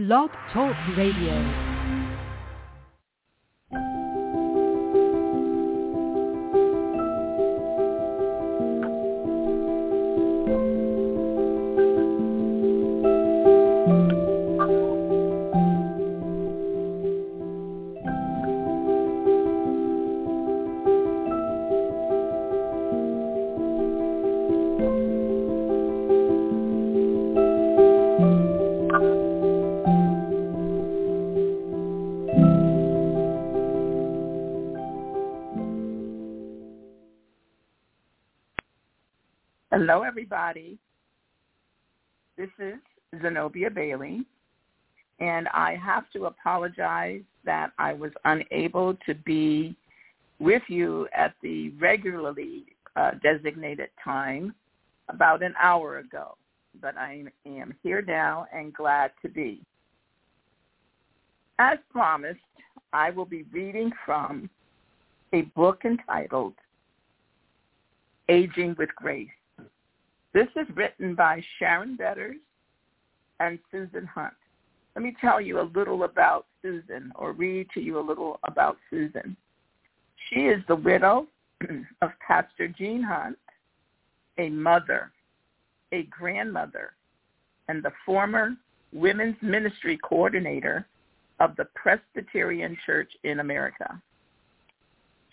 Blog Talk Radio. Hello, everybody. This is Zenobia Bailey, and I have to apologize that I was unable to be with you at the regularly uh, designated time about an hour ago, but I am here now and glad to be. As promised, I will be reading from a book entitled Aging with Grace. This is written by Sharon Betters and Susan Hunt. Let me tell you a little about Susan or read to you a little about Susan. She is the widow of Pastor Gene Hunt, a mother, a grandmother, and the former women's ministry coordinator of the Presbyterian Church in America.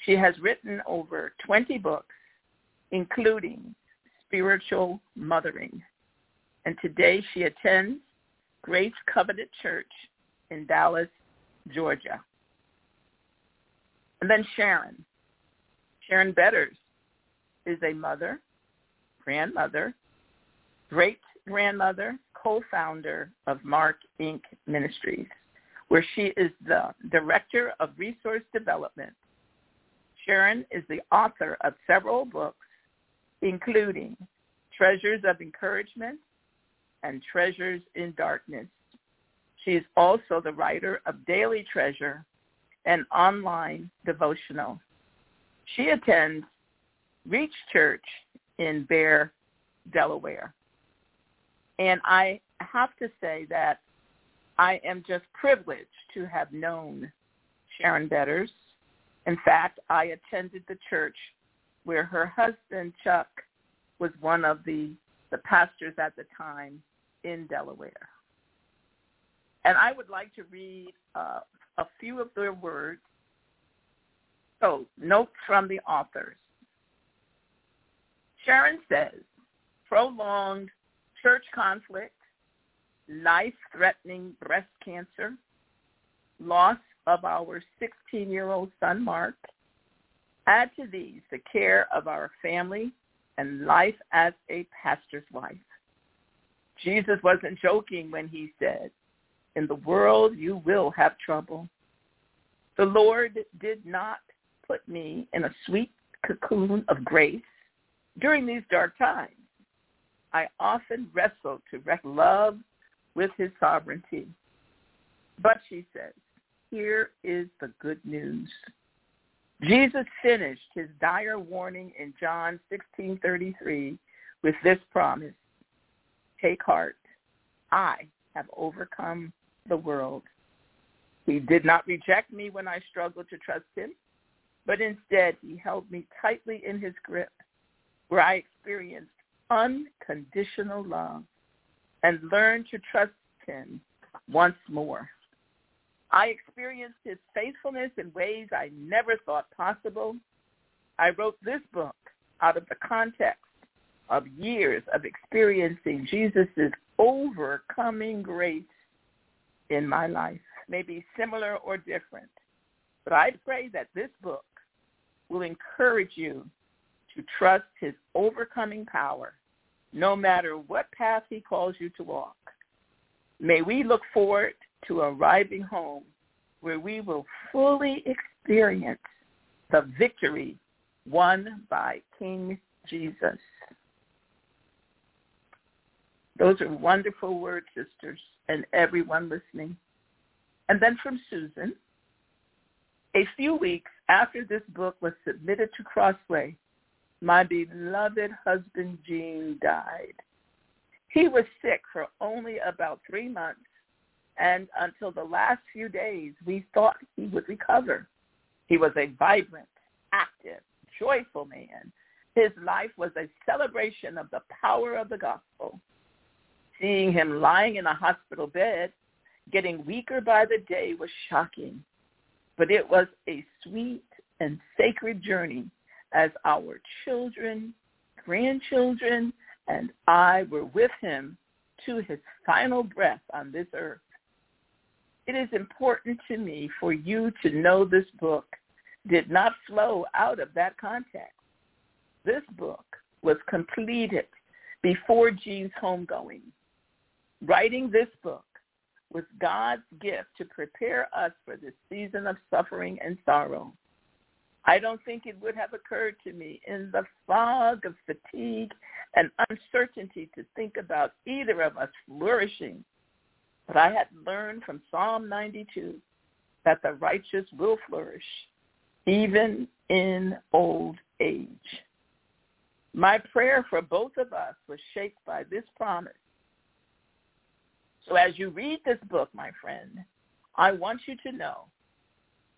She has written over 20 books, including spiritual mothering. And today she attends Grace Covenant Church in Dallas, Georgia. And then Sharon. Sharon Betters is a mother, grandmother, great-grandmother, co-founder of Mark Inc. Ministries, where she is the Director of Resource Development. Sharon is the author of several books including Treasures of Encouragement and Treasures in Darkness. She is also the writer of Daily Treasure, an online devotional. She attends Reach Church in Bear, Delaware. And I have to say that I am just privileged to have known Sharon Betters. In fact, I attended the church where her husband Chuck was one of the the pastors at the time in Delaware. And I would like to read uh, a few of their words. So, notes from the authors. Sharon says, prolonged church conflict, life-threatening breast cancer, loss of our 16-year-old son Mark, Add to these the care of our family and life as a pastor's wife. Jesus wasn't joking when he said, in the world you will have trouble. The Lord did not put me in a sweet cocoon of grace during these dark times. I often wrestle to wreck love with his sovereignty. But she says, here is the good news. Jesus finished his dire warning in John 16:33 with this promise: "Take heart, I have overcome the world." He did not reject me when I struggled to trust him, but instead he held me tightly in his grip, where I experienced unconditional love and learned to trust him once more. I experienced his faithfulness in ways I never thought possible. I wrote this book out of the context of years of experiencing Jesus' overcoming grace in my life, maybe similar or different. But I pray that this book will encourage you to trust his overcoming power no matter what path he calls you to walk. May we look forward to arriving home where we will fully experience the victory won by King Jesus. Those are wonderful words, sisters, and everyone listening. And then from Susan, a few weeks after this book was submitted to Crossway, my beloved husband Gene died. He was sick for only about three months and until the last few days, we thought he would recover. He was a vibrant, active, joyful man. His life was a celebration of the power of the gospel. Seeing him lying in a hospital bed, getting weaker by the day was shocking, but it was a sweet and sacred journey as our children, grandchildren, and I were with him to his final breath on this earth. It is important to me for you to know this book did not flow out of that context. This book was completed before Gene's homegoing. Writing this book was God's gift to prepare us for this season of suffering and sorrow. I don't think it would have occurred to me in the fog of fatigue and uncertainty to think about either of us flourishing. But I had learned from Psalm 92 that the righteous will flourish even in old age. My prayer for both of us was shaped by this promise. So as you read this book, my friend, I want you to know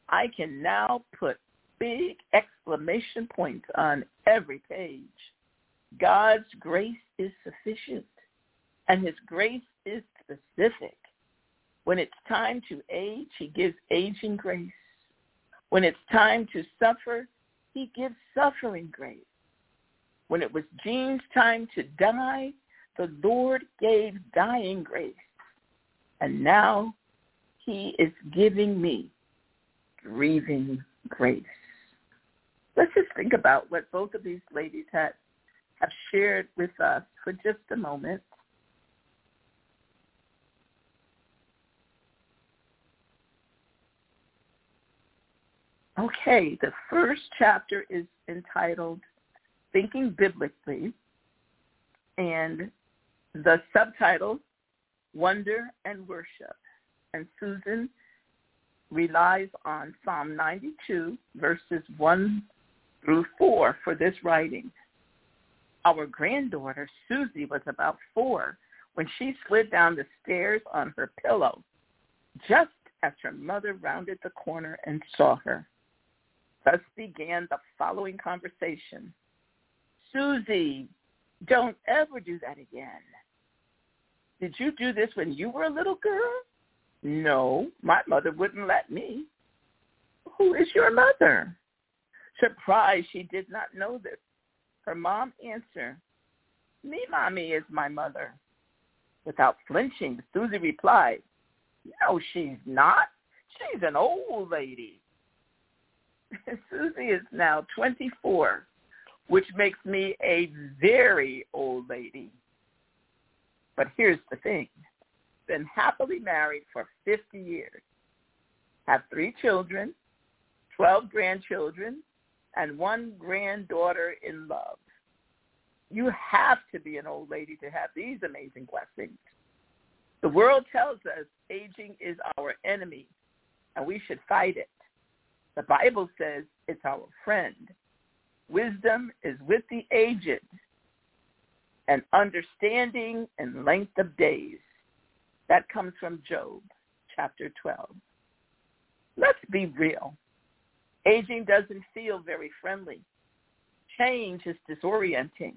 I can now put big exclamation points on every page. God's grace is sufficient, and his grace is specific. When it's time to age, he gives aging grace. When it's time to suffer, he gives suffering grace. When it was Gene's time to die, the Lord gave dying grace. And now he is giving me grieving grace let's just think about what both of these ladies had have shared with us for just a moment. Okay, the first chapter is entitled Thinking Biblically, and the subtitle, Wonder and Worship. And Susan relies on Psalm 92, verses 1 through four for this writing. Our granddaughter, Susie, was about four when she slid down the stairs on her pillow just as her mother rounded the corner and saw her. Thus began the following conversation. Susie, don't ever do that again. Did you do this when you were a little girl? No, my mother wouldn't let me. Who is your mother? Surprised she did not know this. Her mom answered, me mommy is my mother. Without flinching, Susie replied, no, she's not. She's an old lady. Susie is now 24, which makes me a very old lady. But here's the thing. Been happily married for 50 years. Have three children, 12 grandchildren, and one granddaughter in love. You have to be an old lady to have these amazing blessings. The world tells us aging is our enemy and we should fight it. The Bible says it's our friend. Wisdom is with the aged and understanding and length of days. That comes from Job chapter 12. Let's be real. Aging doesn't feel very friendly. Change is disorienting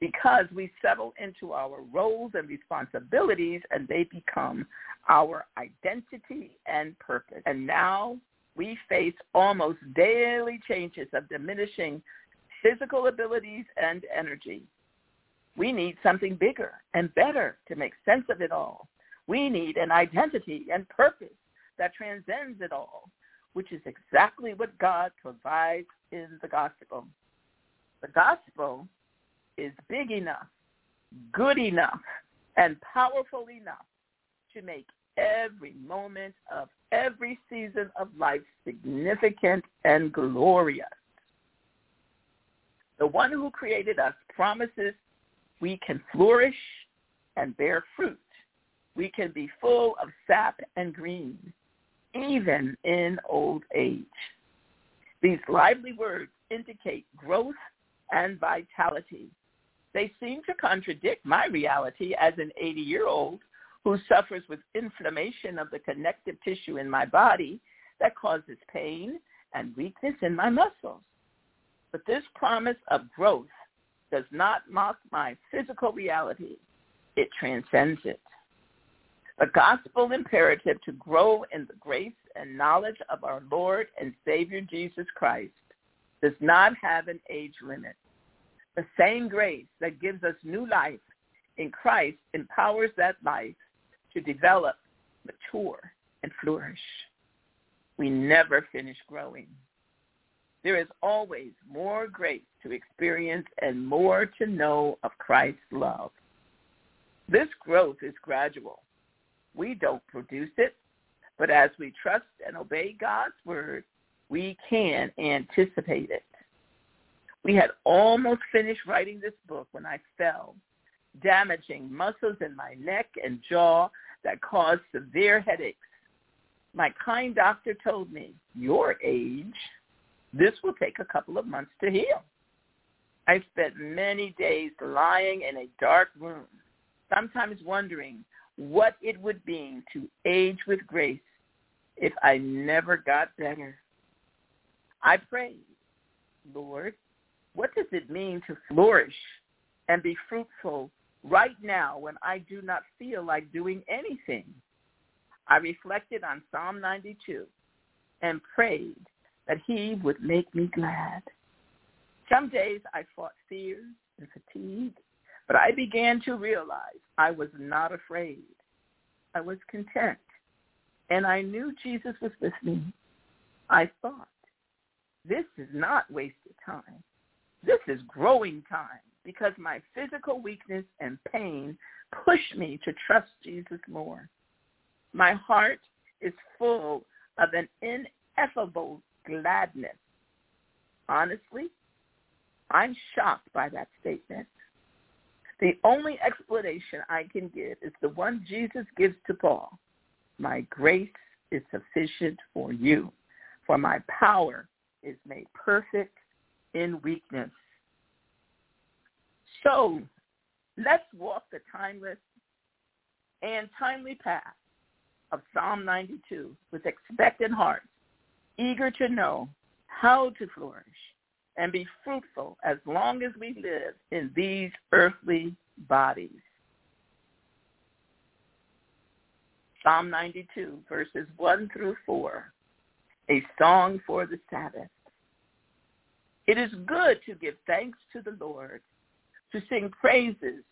because we settle into our roles and responsibilities and they become our identity and purpose. And now we face almost daily changes of diminishing physical abilities and energy. We need something bigger and better to make sense of it all. We need an identity and purpose that transcends it all which is exactly what God provides in the gospel. The gospel is big enough, good enough, and powerful enough to make every moment of every season of life significant and glorious. The one who created us promises we can flourish and bear fruit. We can be full of sap and green even in old age. These lively words indicate growth and vitality. They seem to contradict my reality as an 80-year-old who suffers with inflammation of the connective tissue in my body that causes pain and weakness in my muscles. But this promise of growth does not mock my physical reality. It transcends it. The gospel imperative to grow in the grace and knowledge of our Lord and Savior Jesus Christ does not have an age limit. The same grace that gives us new life in Christ empowers that life to develop, mature, and flourish. We never finish growing. There is always more grace to experience and more to know of Christ's love. This growth is gradual. We don't produce it, but as we trust and obey God's word, we can anticipate it. We had almost finished writing this book when I fell, damaging muscles in my neck and jaw that caused severe headaches. My kind doctor told me, your age, this will take a couple of months to heal. I spent many days lying in a dark room, sometimes wondering what it would mean to age with grace if I never got better. I prayed, Lord, what does it mean to flourish and be fruitful right now when I do not feel like doing anything? I reflected on Psalm 92 and prayed that he would make me glad. Some days I fought fears and fatigue, but I began to realize I was not afraid. I was content, and I knew Jesus was me. I thought, this is not wasted time. This is growing time because my physical weakness and pain push me to trust Jesus more. My heart is full of an ineffable gladness. Honestly, I'm shocked by that statement. The only explanation I can give is the one Jesus gives to Paul. My grace is sufficient for you, for my power is made perfect in weakness. So let's walk the timeless and timely path of Psalm 92 with expectant hearts, eager to know how to flourish and be fruitful as long as we live in these earthly bodies. Psalm 92, verses 1 through 4, a song for the Sabbath. It is good to give thanks to the Lord, to sing praises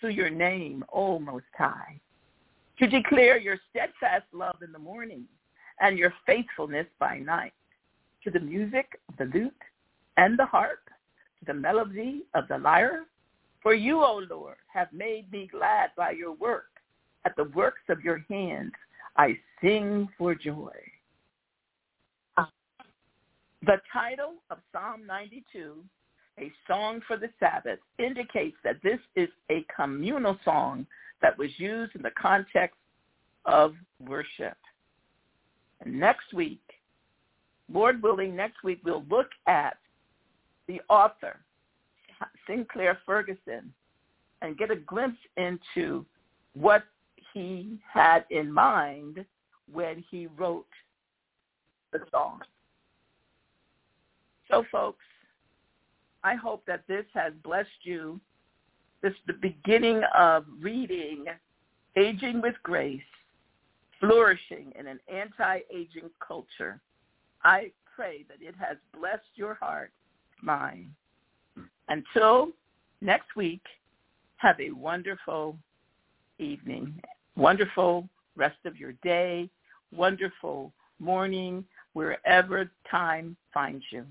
to your name, O Most High, to declare your steadfast love in the morning and your faithfulness by night, to the music of the lute and the harp, to the melody of the lyre. For you, O Lord, have made me glad by your work. At the works of your hands I sing for joy. The title of Psalm 92, A Song for the Sabbath, indicates that this is a communal song that was used in the context of worship. And next week, Lord willing, next week we'll look at the author, Sinclair Ferguson, and get a glimpse into what he had in mind when he wrote the song. So folks, I hope that this has blessed you. This is the beginning of reading Aging with Grace, Flourishing in an Anti-Aging Culture. I pray that it has blessed your heart, mine. Until next week, have a wonderful evening, wonderful rest of your day, wonderful morning, wherever time finds you.